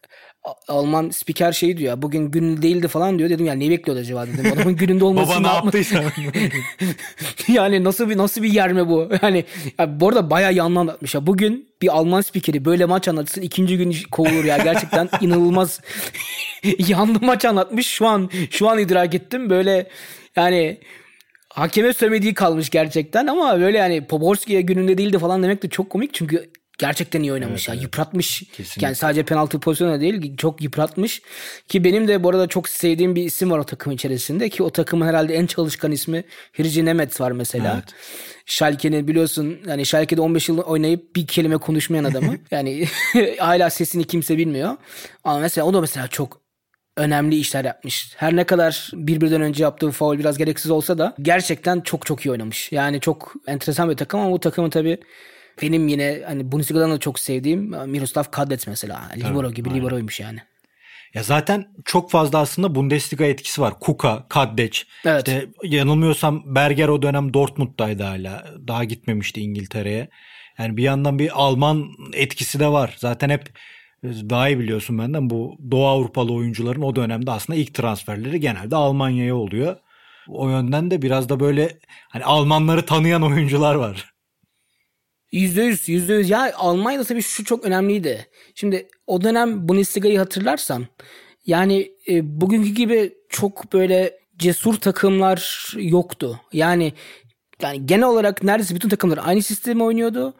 Alman spiker şey diyor bugün gün değildi falan diyor. Dedim ya ne bekliyordu acaba? Dedim. Adamın gününde olması Baba ne yaptıysa yani nasıl bir nasıl bir yer mi bu? Yani ya bu arada bayağı yanlı anlatmış ya. Bugün bir Alman spikeri böyle maç anlatırsın ikinci gün kovulur ya. Gerçekten inanılmaz yanlı maç anlatmış. Şu an şu an idrak ettim. Böyle yani hakeme söylemediği kalmış gerçekten ama böyle yani Poborski'ye gününde değildi falan demek de çok komik. Çünkü gerçekten iyi oynamış evet, ya. Evet. Yıpratmış. Kesinlikle. Yani sadece penaltı pozisyonu değil çok yıpratmış. Ki benim de bu arada çok sevdiğim bir isim var o takım içerisinde ki o takımın herhalde en çalışkan ismi Hirci Nemeth var mesela. Evet. Schalke'nin biliyorsun yani Schalke'de 15 yıl oynayıp bir kelime konuşmayan adamı. yani hala sesini kimse bilmiyor. Ama mesela o da mesela çok önemli işler yapmış. Her ne kadar birbirinden önce yaptığı faul biraz gereksiz olsa da gerçekten çok çok iyi oynamış. Yani çok enteresan bir takım ama bu takımı tabii benim yine hani Bundesliga'dan da çok sevdiğim Miroslav Kadlec mesela. Libero gibi aynen. Libero'ymuş yani. Ya zaten çok fazla aslında Bundesliga etkisi var. Kuka, Kaddeç. Evet. İşte yanılmıyorsam Berger o dönem Dortmund'daydı hala. Daha gitmemişti İngiltere'ye. Yani bir yandan bir Alman etkisi de var. Zaten hep daha iyi biliyorsun benden bu Doğu Avrupalı oyuncuların o dönemde aslında ilk transferleri genelde Almanya'ya oluyor. O yönden de biraz da böyle hani Almanları tanıyan oyuncular var. Yüzde yüz, yüzde yüz. Ya Almanya'da tabii şu çok önemliydi. Şimdi o dönem Bundesliga'yı hatırlarsan yani e, bugünkü gibi çok böyle cesur takımlar yoktu. Yani yani genel olarak neredeyse bütün takımlar aynı sistemi oynuyordu.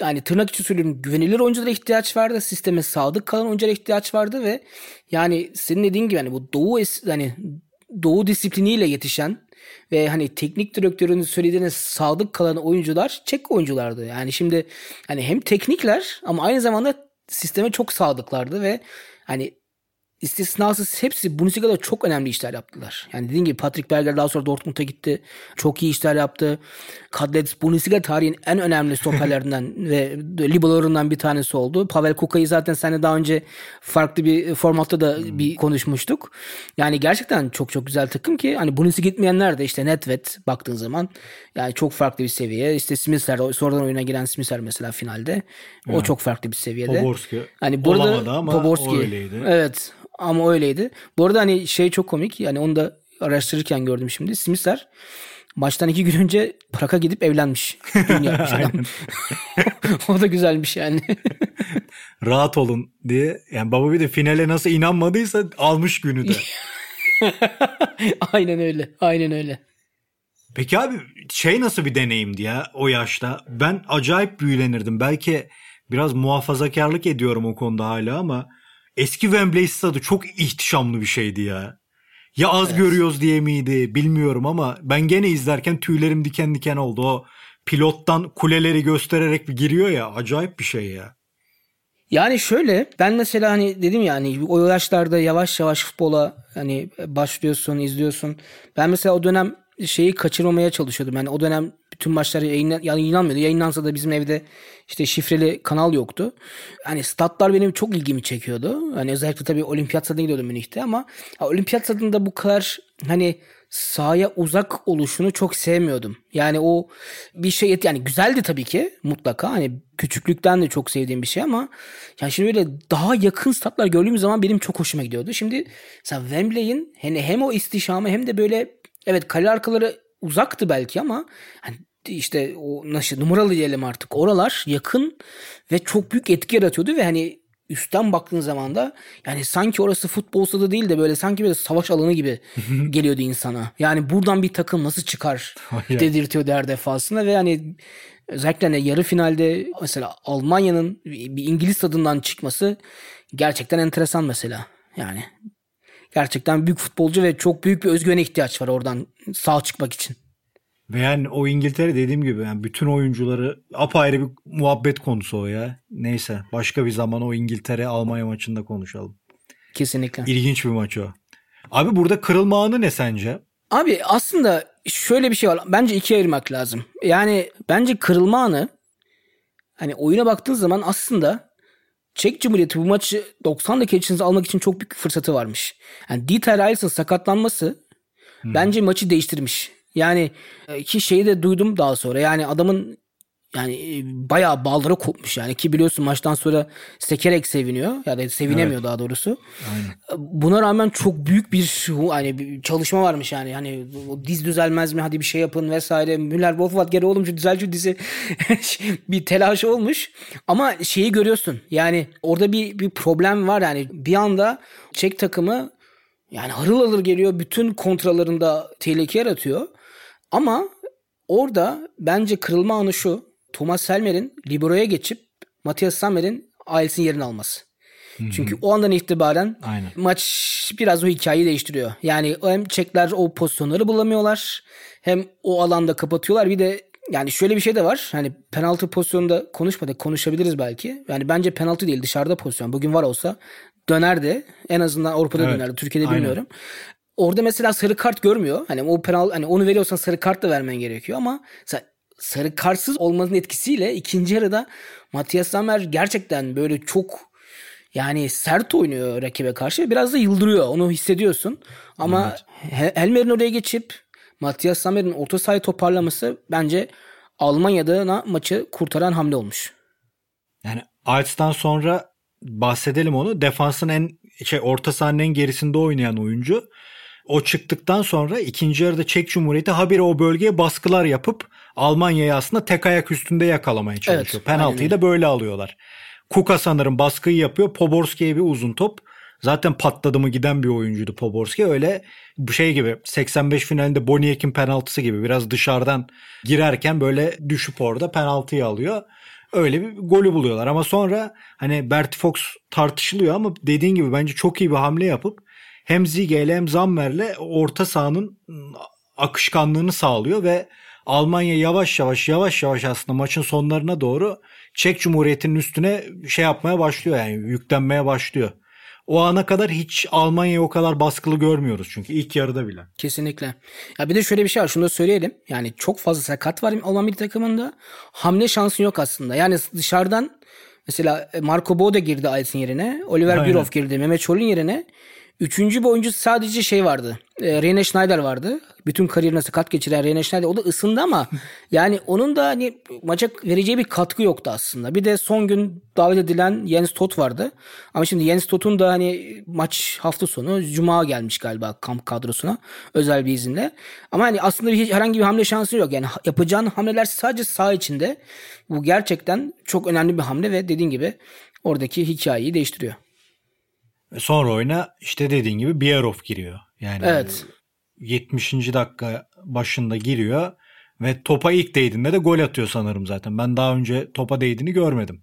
Yani tırnak içi söylüyorum güvenilir oyunculara ihtiyaç vardı. Sisteme sadık kalan oyunculara ihtiyaç vardı ve yani senin dediğin gibi hani bu doğu hani doğu disipliniyle yetişen ve hani teknik direktörün söylediğine sadık kalan oyuncular Çek oyunculardı. Yani şimdi hani hem teknikler ama aynı zamanda sisteme çok sadıklardı ve hani istisnasız hepsi Bundesliga'da çok önemli işler yaptılar. Yani dediğim gibi Patrick Berger daha sonra Dortmund'a gitti. Çok iyi işler yaptı. Kadlec Bundesliga tarihin en önemli stoperlerinden ve liberolarından bir tanesi oldu. Pavel Kuka'yı zaten seninle daha önce farklı bir formatta da hmm. bir konuşmuştuk. Yani gerçekten çok çok güzel takım ki hani Bundesliga gitmeyenler de işte Netvet baktığın zaman yani çok farklı bir seviye. İşte Smisser sonradan oyuna giren Smisser mesela finalde. O çok farklı bir seviyede. Poborski hani burada olamadı ama Poborski, öyleydi. Evet ama öyleydi. Bu arada hani şey çok komik. Yani onu da araştırırken gördüm şimdi. Smisser maçtan iki gün önce Prag'a gidip evlenmiş. Düğün yapmış adam. o da güzelmiş yani. Rahat olun diye. Yani baba bir de finale nasıl inanmadıysa almış günü de. Aynen öyle. Aynen öyle. Peki abi şey nasıl bir deneyimdi ya o yaşta? Ben acayip büyülenirdim. Belki biraz muhafazakarlık ediyorum o konuda hala ama eski Wembley stadı çok ihtişamlı bir şeydi ya. Ya az evet. görüyoruz diye miydi bilmiyorum ama ben gene izlerken tüylerim diken diken oldu. O pilottan kuleleri göstererek bir giriyor ya acayip bir şey ya. Yani şöyle ben mesela hani dedim ya hani o yaşlarda yavaş yavaş futbola hani başlıyorsun izliyorsun. Ben mesela o dönem şeyi kaçırmamaya çalışıyordum. Yani o dönem bütün maçlar yayınlan, yayınlanmıyordu. Yayınlansa da bizim evde işte şifreli kanal yoktu. Hani statlar benim çok ilgimi çekiyordu. Hani özellikle tabii olimpiyat stadına gidiyordum Münih'te ama olimpiyat stadında bu kadar hani sahaya uzak oluşunu çok sevmiyordum. Yani o bir şey yani güzeldi tabii ki mutlaka hani küçüklükten de çok sevdiğim bir şey ama yani şimdi böyle daha yakın statlar gördüğüm zaman benim çok hoşuma gidiyordu. Şimdi mesela Wembley'in hani hem o istişamı hem de böyle evet kale arkaları uzaktı belki ama hani işte o nasıl numaralı diyelim artık oralar yakın ve çok büyük etki yaratıyordu ve hani üstten baktığın zaman da yani sanki orası futbol stadı değil de böyle sanki böyle savaş alanı gibi geliyordu insana. Yani buradan bir takım nasıl çıkar dedirtiyordu her defasında ve yani özellikle hani yarı finalde mesela Almanya'nın bir İngiliz tadından çıkması gerçekten enteresan mesela. Yani gerçekten büyük futbolcu ve çok büyük bir özgüvene ihtiyaç var oradan sağ çıkmak için. Ve yani o İngiltere dediğim gibi yani bütün oyuncuları apayrı bir muhabbet konusu o ya. Neyse başka bir zaman o İngiltere Almanya maçında konuşalım. Kesinlikle. İlginç bir maç o. Abi burada kırılma anı ne sence? Abi aslında şöyle bir şey var. Bence ikiye ayırmak lazım. Yani bence kırılma anı hani oyuna baktığın zaman aslında Çek Cumhuriyeti bu maçı 90 dakika içinde almak için çok büyük bir fırsatı varmış. Yani Dieter Reis'in sakatlanması hmm. bence maçı değiştirmiş. Yani e, ki şeyi de duydum daha sonra. Yani adamın yani e, bayağı balları kopmuş yani ki biliyorsun maçtan sonra sekerek seviniyor ya da sevinemiyor evet. daha doğrusu. Aynen. Buna rağmen çok büyük bir hani bir çalışma varmış yani. Hani diz düzelmez mi hadi bir şey yapın vesaire. Müller Wolfwart geri oğlum şu düzel şu dizi bir telaş olmuş. Ama şeyi görüyorsun yani orada bir bir problem var yani bir anda Çek takımı yani harıl harıl geliyor bütün kontralarında tehlike yaratıyor. Ama orada bence kırılma anı şu. Thomas Selmer'in Libero'ya geçip Matthias Sammer'in ailesinin yerini alması. Hı-hı. Çünkü o andan itibaren Aynen. maç biraz o hikayeyi değiştiriyor. Yani hem Çekler o pozisyonları bulamıyorlar. Hem o alanda kapatıyorlar. Bir de yani şöyle bir şey de var. Hani penaltı pozisyonunda konuşmadık. Konuşabiliriz belki. Yani bence penaltı değil dışarıda pozisyon. Bugün var olsa dönerdi. En azından Avrupa'da evet. dönerdi. Türkiye'de Aynen. bilmiyorum. Orada mesela sarı kart görmüyor. Hani o penal hani onu veriyorsan sarı kart da vermen gerekiyor ama sarı kartsız olmanın etkisiyle ikinci yarıda Matias Sammer gerçekten böyle çok yani sert oynuyor rakibe karşı. Biraz da yıldırıyor. Onu hissediyorsun. Ama evet. Elmer'in oraya geçip Matias Sammer'in orta sahayı toparlaması bence Almanya'da maçı kurtaran hamle olmuş. Yani Alts'tan sonra bahsedelim onu. Defansın en şey orta sahanın en gerisinde oynayan oyuncu. O çıktıktan sonra ikinci yarıda Çek Cumhuriyeti habire o bölgeye baskılar yapıp Almanya'yı aslında tek ayak üstünde yakalamaya çalışıyor. Evet, Penaltıyı da böyle alıyorlar. Kuka sanırım baskıyı yapıyor. Poborski'ye bir uzun top. Zaten patladı mı giden bir oyuncuydu Poborski. Öyle bir şey gibi 85 finalinde Boniek'in penaltısı gibi biraz dışarıdan girerken böyle düşüp orada penaltıyı alıyor. Öyle bir golü buluyorlar ama sonra hani Bert Fox tartışılıyor ama dediğin gibi bence çok iyi bir hamle yapıp hem Ziege hem Zammer'le orta sahanın akışkanlığını sağlıyor ve Almanya yavaş yavaş yavaş yavaş aslında maçın sonlarına doğru Çek Cumhuriyeti'nin üstüne şey yapmaya başlıyor yani yüklenmeye başlıyor. O ana kadar hiç Almanya'yı o kadar baskılı görmüyoruz çünkü ilk yarıda bile. Kesinlikle. Ya bir de şöyle bir şey var şunu da söyleyelim. Yani çok fazla sakat var Alman bir takımında. Hamle şansın yok aslında. Yani dışarıdan mesela Marco Bode girdi Alts'in yerine. Oliver Bierhoff girdi Mehmet Çol'un yerine. Üçüncü bir oyuncu sadece şey vardı. E, Rene Schneider vardı. Bütün kariyerine sakat geçiren Rene Schneider. O da ısındı ama yani onun da hani maça vereceği bir katkı yoktu aslında. Bir de son gün davet edilen Jens Todt vardı. Ama şimdi Jens Todt'un da hani maç hafta sonu Cuma gelmiş galiba kamp kadrosuna. Özel bir izinle. Ama hani aslında bir, herhangi bir hamle şansı yok. Yani yapacağın hamleler sadece sağ içinde. Bu gerçekten çok önemli bir hamle ve dediğin gibi oradaki hikayeyi değiştiriyor. Sonra oyuna işte dediğin gibi Bierhoff giriyor. Yani evet. 70. dakika başında giriyor ve topa ilk değdiğinde de gol atıyor sanırım zaten. Ben daha önce topa değdiğini görmedim.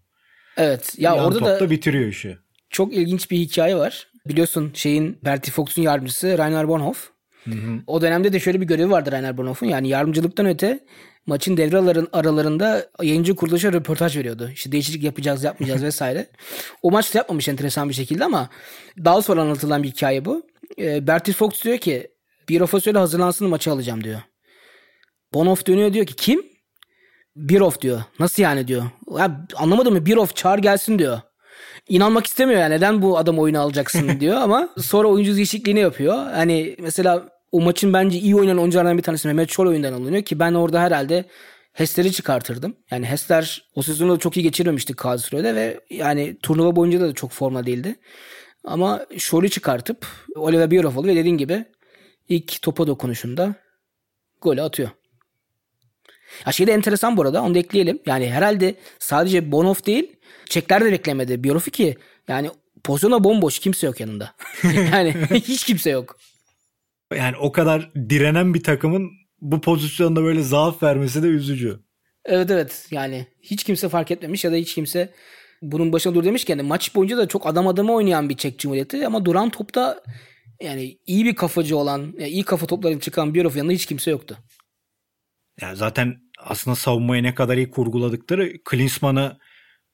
Evet. Ya Yan orada topta da bitiriyor işi. Çok ilginç bir hikaye var. Biliyorsun şeyin Bertie Fox'un yardımcısı Rainer Bonhoff. Hı hı. O dönemde de şöyle bir görevi vardı Rainer Bonhoff'un. Yani yardımcılıktan öte maçın devre aralarında yayıncı kuruluşa röportaj veriyordu. İşte değişiklik yapacağız yapmayacağız vesaire. O maçta yapmamış enteresan bir şekilde ama daha sonra anlatılan bir hikaye bu. E, Bertil Fox diyor ki bir ofasöyle hazırlansın maçı alacağım diyor. Bonoff dönüyor diyor ki kim? Birov diyor. Nasıl yani diyor. Ya, anlamadım mı? Birov çağır gelsin diyor. İnanmak istemiyor yani neden bu adam oyunu alacaksın diyor ama sonra oyuncu değişikliğini yapıyor. Hani mesela o maçın bence iyi oynayan oyunculardan bir tanesi Mehmet Çol oyundan alınıyor ki ben orada herhalde Hesler'i çıkartırdım. Yani Hesler o sezonu da çok iyi geçirmemişti Karlsruhe'de ve yani turnuva boyunca da çok forma değildi. Ama Şol'ü çıkartıp Oliver Bierhoff ve dediğin gibi ilk topa dokunuşunda golü atıyor. Ya şey de enteresan bu arada onu da ekleyelim. Yani herhalde sadece Bonhoff değil Çekler de beklemedi Bierhoff'u ki yani pozisyona bomboş kimse yok yanında. yani hiç kimse yok yani o kadar direnen bir takımın bu pozisyonda böyle zaaf vermesi de üzücü. Evet evet yani hiç kimse fark etmemiş ya da hiç kimse bunun başına dur demişken de maç boyunca da çok adam adama oynayan bir Çek Cumhuriyeti ama duran topta yani iyi bir kafacı olan, iyi kafa toplarını çıkan Bierhoff yanında hiç kimse yoktu. Yani zaten aslında savunmayı ne kadar iyi kurguladıkları Klinsmann'ı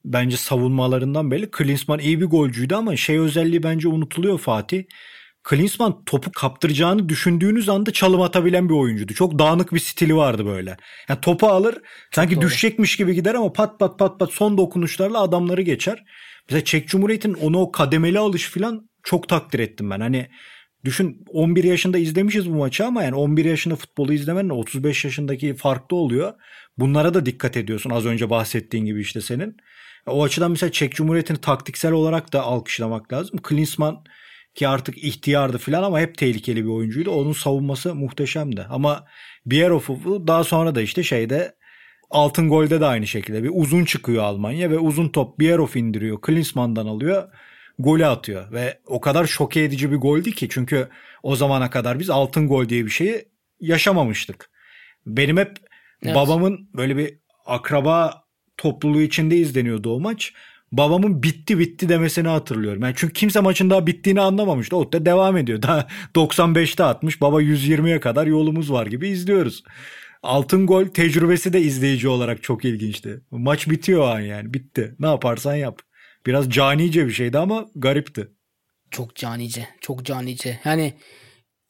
bence savunmalarından belli. Klinsmann iyi bir golcüydü ama şey özelliği bence unutuluyor Fatih. Klinsmann topu kaptıracağını düşündüğünüz anda çalım atabilen bir oyuncuydu. Çok dağınık bir stili vardı böyle. Yani topu alır sanki doğru. düşecekmiş gibi gider ama pat pat pat pat son dokunuşlarla adamları geçer. Mesela Çek Cumhuriyeti'nin onu o kademeli alış falan çok takdir ettim ben. Hani düşün 11 yaşında izlemişiz bu maçı ama yani 11 yaşında futbolu izlemenin 35 yaşındaki farklı oluyor. Bunlara da dikkat ediyorsun az önce bahsettiğin gibi işte senin. O açıdan mesela Çek Cumhuriyeti'ni taktiksel olarak da alkışlamak lazım. Klinsmann ki artık ihtiyardı falan ama hep tehlikeli bir oyuncuydu. Onun savunması muhteşemdi. Ama Bierhoff'u daha sonra da işte şeyde altın golde de aynı şekilde bir uzun çıkıyor Almanya ve uzun top Bierhoff indiriyor. Klinsmann'dan alıyor. Golü atıyor ve o kadar şok edici bir goldü ki çünkü o zamana kadar biz altın gol diye bir şeyi yaşamamıştık. Benim hep evet. babamın böyle bir akraba topluluğu içinde izleniyordu o maç babamın bitti bitti demesini hatırlıyorum. Yani çünkü kimse maçın daha bittiğini anlamamıştı. O da devam ediyor. Daha 95'te atmış. Baba 120'ye kadar yolumuz var gibi izliyoruz. Altın gol tecrübesi de izleyici olarak çok ilginçti. Maç bitiyor an yani. Bitti. Ne yaparsan yap. Biraz canice bir şeydi ama garipti. Çok canice. Çok canice. Yani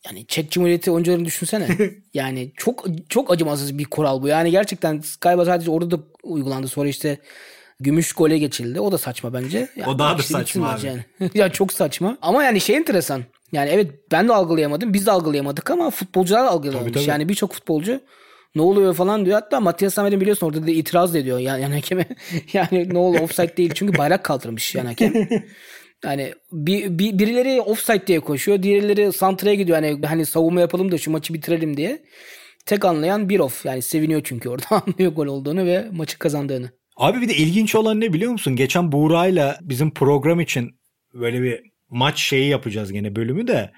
yani Çek Cumhuriyeti oyuncularını düşünsene. yani çok çok acımasız bir kural bu. Yani gerçekten galiba sadece orada da uygulandı. Sonra işte gümüş gole geçildi. O da saçma bence. Yani o daha da işte saçma abi. Yani. ya çok saçma. Ama yani şey enteresan. Yani evet ben de algılayamadım. Biz de algılayamadık ama futbolcular algılamış. Tabii, tabii. Yani birçok futbolcu ne oluyor falan diyor. Hatta Matias Samet'in biliyorsun orada da itiraz ediyor. Yani, yani hakeme yani ne oldu offside değil. Çünkü bayrak kaldırmış yani hakem. Yani bir, bir, birileri offside diye koşuyor. Diğerleri santraya gidiyor. Hani, hani savunma yapalım da şu maçı bitirelim diye. Tek anlayan bir off. Yani seviniyor çünkü orada anlıyor gol olduğunu ve maçı kazandığını. Abi bir de ilginç olan ne biliyor musun? Geçen Buğra'yla bizim program için böyle bir maç şeyi yapacağız gene bölümü de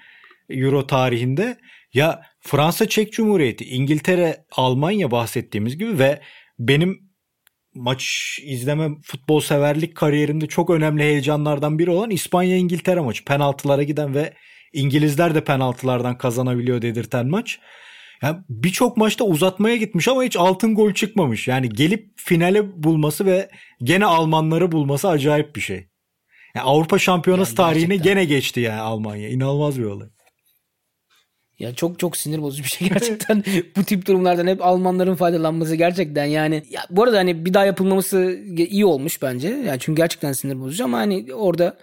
Euro tarihinde. Ya Fransa Çek Cumhuriyeti, İngiltere, Almanya bahsettiğimiz gibi ve benim maç izleme futbol severlik kariyerimde çok önemli heyecanlardan biri olan İspanya İngiltere maçı. Penaltılara giden ve İngilizler de penaltılardan kazanabiliyor dedirten maç. Yani birçok maçta uzatmaya gitmiş ama hiç altın gol çıkmamış. Yani gelip finale bulması ve gene Almanları bulması acayip bir şey. Yani Avrupa Şampiyonası Yani tarihine gene geçti yani Almanya. İnanılmaz bir olay. Ya çok çok sinir bozucu bir şey gerçekten. bu tip durumlardan hep Almanların faydalanması gerçekten yani. Ya bu arada hani bir daha yapılmaması iyi olmuş bence. Yani çünkü gerçekten sinir bozucu ama hani orada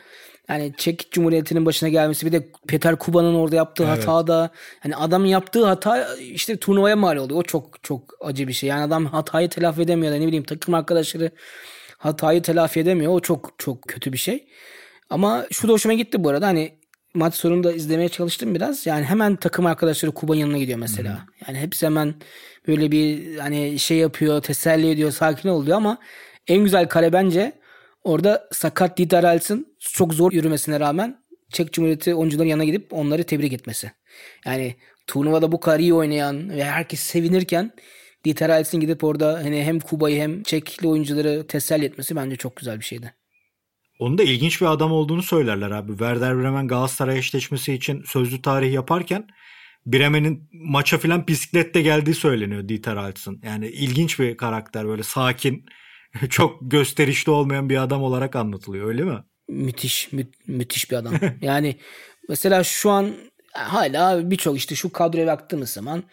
yani Çek Cumhuriyeti'nin başına gelmesi bir de Peter Kuba'nın orada yaptığı Evet. hata da hani adamın yaptığı hata işte turnuvaya mal oluyor. O çok çok acı bir şey. Yani adam hatayı telafi edemiyor da ne bileyim takım arkadaşları hatayı telafi edemiyor. O çok çok kötü bir şey. Ama şu da hoşuma gitti bu arada hani maç sonunda izlemeye çalıştım biraz. Yani hemen takım arkadaşları Kuba'nın yanına gidiyor mesela. Yani hepsi hemen böyle bir hani şey yapıyor, teselli ediyor, sakin ol diyor ama en güzel kare bence orada sakat Dieter Als'ın çok zor yürümesine rağmen Çek Cumhuriyeti oyuncuların yanına gidip onları tebrik etmesi. Yani turnuvada bu kadar iyi oynayan ve herkes sevinirken Dieter Als'ın gidip orada hani hem Kuba'yı hem Çekli oyuncuları teselli etmesi bence çok güzel bir şeydi. Onun da ilginç bir adam olduğunu söylerler abi. Werder Bremen Galatasaray eşleşmesi için sözlü tarih yaparken Bremen'in maça filan bisiklette geldiği söyleniyor Dieter Alts'ın. Yani ilginç bir karakter böyle sakin, çok gösterişli olmayan bir adam olarak anlatılıyor öyle mi? müthiş mü- müthiş bir adam. yani mesela şu an hala birçok işte şu kadroya baktığımız zaman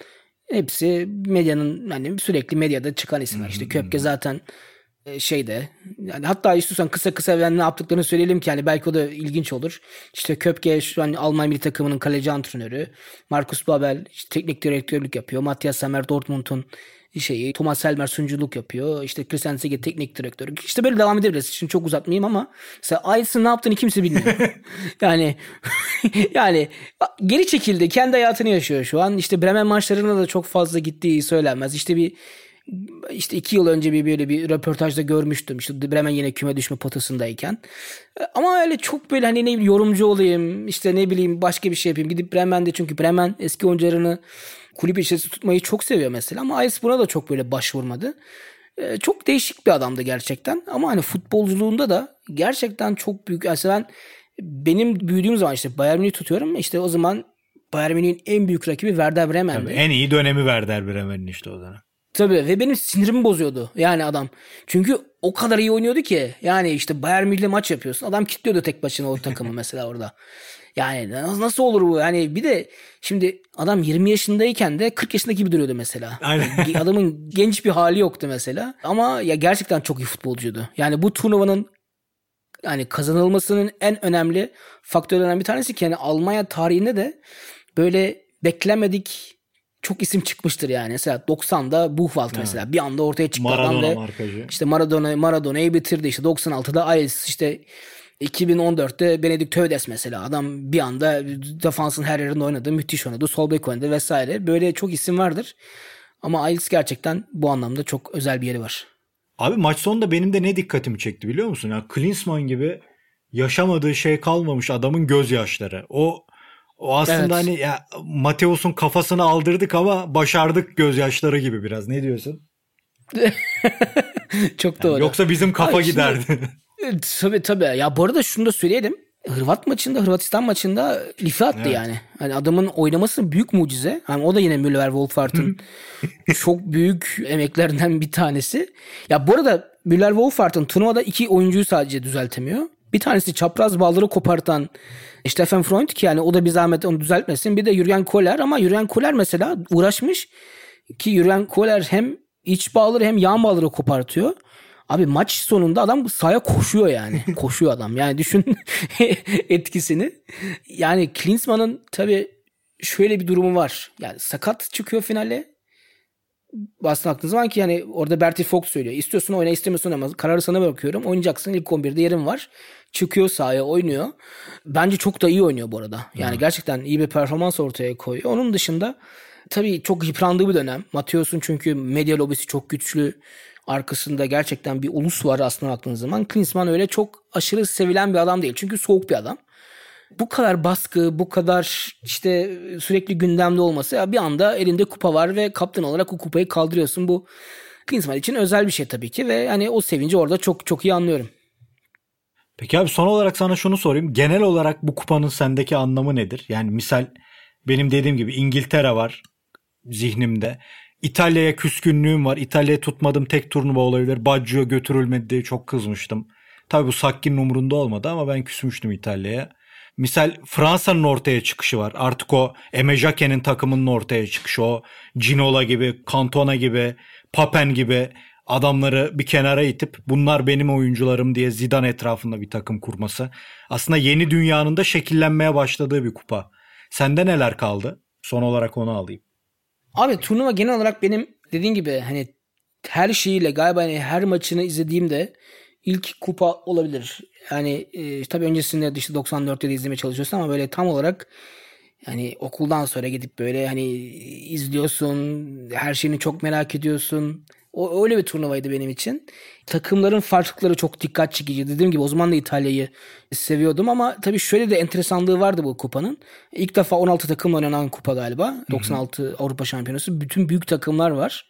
hepsi medyanın yani sürekli medyada çıkan isimler. İşte Köpke zaten e, şeyde yani hatta istiyorsan kısa kısa ben ne yaptıklarını söyleyelim ki yani belki o da ilginç olur. İşte Köpke şu an Alman milli takımının kaleci antrenörü. Markus Babel işte teknik direktörlük yapıyor. Matthias Sammer Dortmund'un şeyi Thomas Helmer sunuculuk yapıyor. İşte Christian Sege teknik direktörü. İşte böyle devam edebiliriz. Şimdi çok uzatmayayım ama mesela Ails'in ne yaptığını kimse bilmiyor. yani yani geri çekildi. Kendi hayatını yaşıyor şu an. İşte Bremen maçlarına da çok fazla gittiği söylenmez. İşte bir işte iki yıl önce bir böyle bir röportajda görmüştüm. İşte Bremen yine küme düşme potasındayken. Ama öyle çok böyle hani ne yorumcu olayım işte ne bileyim başka bir şey yapayım. Gidip Bremen'de çünkü Bremen eski oyuncularını kulüp içerisinde tutmayı çok seviyor mesela. Ama Ajax buna da çok böyle başvurmadı. E, Çok değişik bir adamdı gerçekten. Ama hani futbolculuğunda da gerçekten çok büyük. Mesela ben benim büyüdüğüm zaman işte Bayern Münih tutuyorum. İşte o zaman Bayern Münih'in en büyük rakibi Werder Bremen'di. Tabii, en iyi dönemi Werder Bremen'in işte o dönem. Tabii ve benim sinirimi bozuyordu yani adam. Çünkü o kadar iyi oynuyordu ki. Yani işte Bayern Münih'le maç yapıyorsun. Adam kilitliyordu tek başına o takımı mesela orada. Yani nasıl, olur bu? Yani bir de şimdi adam 20 yaşındayken de 40 yaşındaki gibi duruyordu mesela. Aynen. Adamın genç bir hali yoktu mesela. Ama ya gerçekten çok iyi futbolcuydu. Yani bu turnuvanın yani kazanılmasının en önemli faktörlerinden bir tanesi ki yani Almanya tarihinde de böyle beklemedik çok isim çıkmıştır yani. Mesela 90'da Buchwald mesela bir anda ortaya çıktı adam Maradona ve markacı. işte Maradona Maradona'yı bitirdi. İşte 96'da Ayes işte 2014'te Benedikt Tövdes mesela adam bir anda defansın her yerinde oynadı. Müthiş oynadı. Sol bek oynadı vesaire. Böyle çok isim vardır. Ama Ayes gerçekten bu anlamda çok özel bir yeri var. Abi maç sonunda benim de ne dikkatimi çekti biliyor musun? Ya Klinsmann gibi yaşamadığı şey kalmamış adamın gözyaşları. O o aslında Evet. hani ya Mateus'un kafasını aldırdık ama başardık gözyaşları gibi biraz. Ne diyorsun? çok doğru. Yoksa bizim kafa Abi şimdi- giderdi. E, Tabii tabii. Ya bu arada şunu da söyleyelim. Hırvat maçında, Hırvatistan maçında lifi attı Evet. yani. Hani adamın oynaması büyük mucize. Hani o da yine Müller Wolfhardt'ın çok büyük emeklerinden bir tanesi. Ya bu arada Müller Wolfhardt'ın turnuvada iki oyuncuyu sadece düzeltemiyor. Bir tanesi çapraz bağları kopartan Stefan Freund ki yani o da bir zahmet onu düzeltmesin. Bir de Jürgen Kohler ama Jürgen Kohler mesela uğraşmış ki Jürgen Kohler hem iç bağları hem yan bağları kopartıyor. Abi maç sonunda adam sahaya koşuyor yani. koşuyor adam. Yani düşün etkisini. Yani Klinsmann'ın tabii şöyle bir durumu var. Yani sakat çıkıyor finale. Aslında baktığınız zaman ki yani orada Bertie Fox söylüyor. İstiyorsun oyna istemiyorsun ama kararı sana bırakıyorum. Oynayacaksın ilk 11'de yerin var. Çıkıyor sahaya oynuyor. Bence çok da iyi oynuyor bu arada. Yani hmm. gerçekten iyi bir performans ortaya koyuyor. Onun dışında tabii çok yıprandığı bir dönem. Mateos'un çünkü medya lobisi çok güçlü. Arkasında gerçekten bir ulus var aslında baktığınız zaman. Klinsmann öyle çok aşırı sevilen bir adam değil. Çünkü soğuk bir adam bu kadar baskı, bu kadar işte sürekli gündemde olması ya bir anda elinde kupa var ve kaptan olarak o kupayı kaldırıyorsun. Bu Klinsmann için özel bir şey tabii ki ve hani o sevinci orada çok çok iyi anlıyorum. Peki abi son olarak sana şunu sorayım. Genel olarak bu kupanın sendeki anlamı nedir? Yani misal benim dediğim gibi İngiltere var zihnimde. İtalya'ya küskünlüğüm var. İtalya'ya tutmadım tek turnuva olabilir. Baggio götürülmedi diye çok kızmıştım. Tabii bu Sakki'nin umurunda olmadı ama ben küsmüştüm İtalya'ya. Misal Fransa'nın ortaya çıkışı var. Artık o Eme Jacquet'in takımının ortaya çıkışı. O Ginola gibi, Cantona gibi, Papen gibi adamları bir kenara itip bunlar benim oyuncularım diye Zidane etrafında bir takım kurması. Aslında yeni dünyanın da şekillenmeye başladığı bir kupa. Sende neler kaldı? Son olarak onu alayım. Abi turnuva genel olarak benim dediğin gibi hani her şeyiyle galiba hani her maçını izlediğimde ilk kupa olabilir. Yani e, tabii öncesinde işte 94'te de izlemeye çalışıyorsun ama böyle tam olarak yani okuldan sonra gidip böyle hani izliyorsun, her şeyini çok merak ediyorsun. O öyle bir turnuvaydı benim için. Takımların farklılıkları çok dikkat çekici. Dediğim gibi o zaman da İtalya'yı seviyordum ama tabii şöyle de enteresanlığı vardı bu kupanın. İlk defa 16 takım oynanan kupa galiba. 96 Hı-hı. Avrupa Şampiyonası. Bütün büyük takımlar var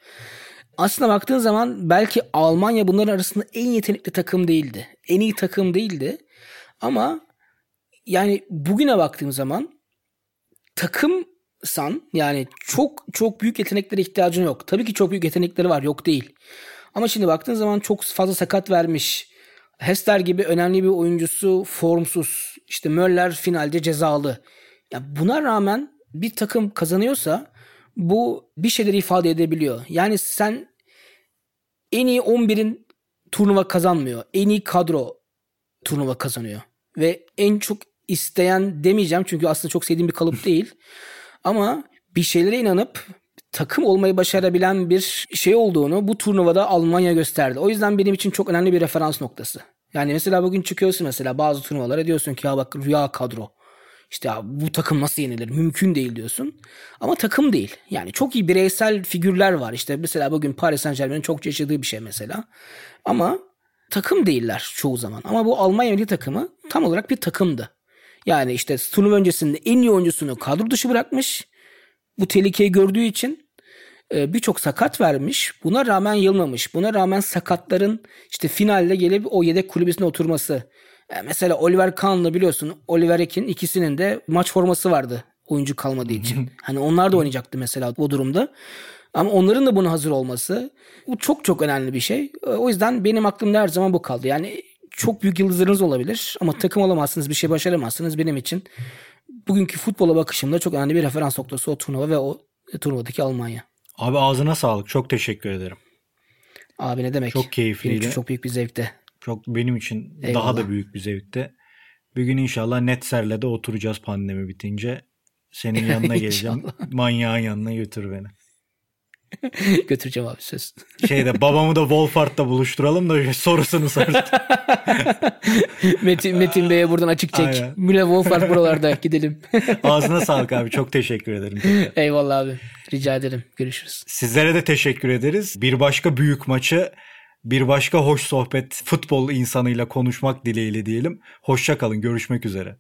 aslında baktığın zaman belki Almanya bunların arasında en yetenekli takım değildi. En iyi takım değildi. Ama yani bugüne baktığım zaman takımsan yani çok çok büyük yeteneklere ihtiyacın yok. Tabii ki çok büyük yetenekleri var yok değil. Ama şimdi baktığın zaman çok fazla sakat vermiş. Hester gibi önemli bir oyuncusu formsuz. İşte Möller finalde cezalı. Ya buna rağmen bir takım kazanıyorsa bu bir şeyleri ifade edebiliyor. Yani sen en iyi 11'in turnuva kazanmıyor. En iyi kadro turnuva kazanıyor. Ve en çok isteyen demeyeceğim çünkü aslında çok sevdiğim bir kalıp değil. Ama bir şeylere inanıp takım olmayı başarabilen bir şey olduğunu bu turnuvada Almanya gösterdi. O yüzden benim için çok önemli bir referans noktası. Yani mesela bugün çıkıyorsun mesela bazı turnuvalara diyorsun ki ya bak rüya kadro. İşte bu takım nasıl yenilir? Mümkün değil diyorsun. Ama takım değil. Yani çok iyi bireysel figürler var. İşte mesela bugün Paris Saint Germain'in çok yaşadığı bir şey mesela. Ama takım değiller çoğu zaman. Ama bu Almanya milli takımı tam olarak bir takımdı. Yani işte turnuva öncesinde en iyi oyuncusunu kadro dışı bırakmış. Bu tehlikeyi gördüğü için e, birçok sakat vermiş. Buna rağmen yılmamış. Buna rağmen sakatların işte finalde gelip o yedek kulübesine oturması. E, mesela Oliver Kahn'la biliyorsun Oliver Ekin ikisinin de maç forması vardı oyuncu kalmadığı için. hani onlar da oynayacaktı mesela bu durumda. Ama onların da buna hazır olması bu çok çok önemli bir şey. E, o yüzden benim aklımda her zaman bu kaldı. Yani çok büyük yıldızlarınız olabilir ama takım olamazsınız, bir şey başaramazsınız benim için. Bugünkü futbola bakışımda çok önemli bir referans noktası o turnuva ve o turnuvadaki Almanya. Abi ağzına sağlık. Çok teşekkür ederim. Abi ne demek? Çok keyifliydi. Benim çok büyük bir zevkti. Çok benim için Eyvallah. daha da büyük bir zevkte. Bir gün inşallah Netser'le de oturacağız pandemi bitince. Senin yanına geleceğim. Manyağın yanına götür beni. Götüreceğim abi söz. Şeyde babamı da Wolfart'ta buluşturalım da sorusunu sorsun. Metin, Metin Bey'e buradan açık çek. Aynen. Müle Wolfart buralarda gidelim. Ağzına sağlık abi. Çok teşekkür ederim. Eyvallah abi. Rica ederim. Görüşürüz. Sizlere de teşekkür ederiz. Bir başka büyük maçı bir başka hoş sohbet futbol insanıyla konuşmak dileğiyle diyelim. Hoşça kalın. Görüşmek üzere.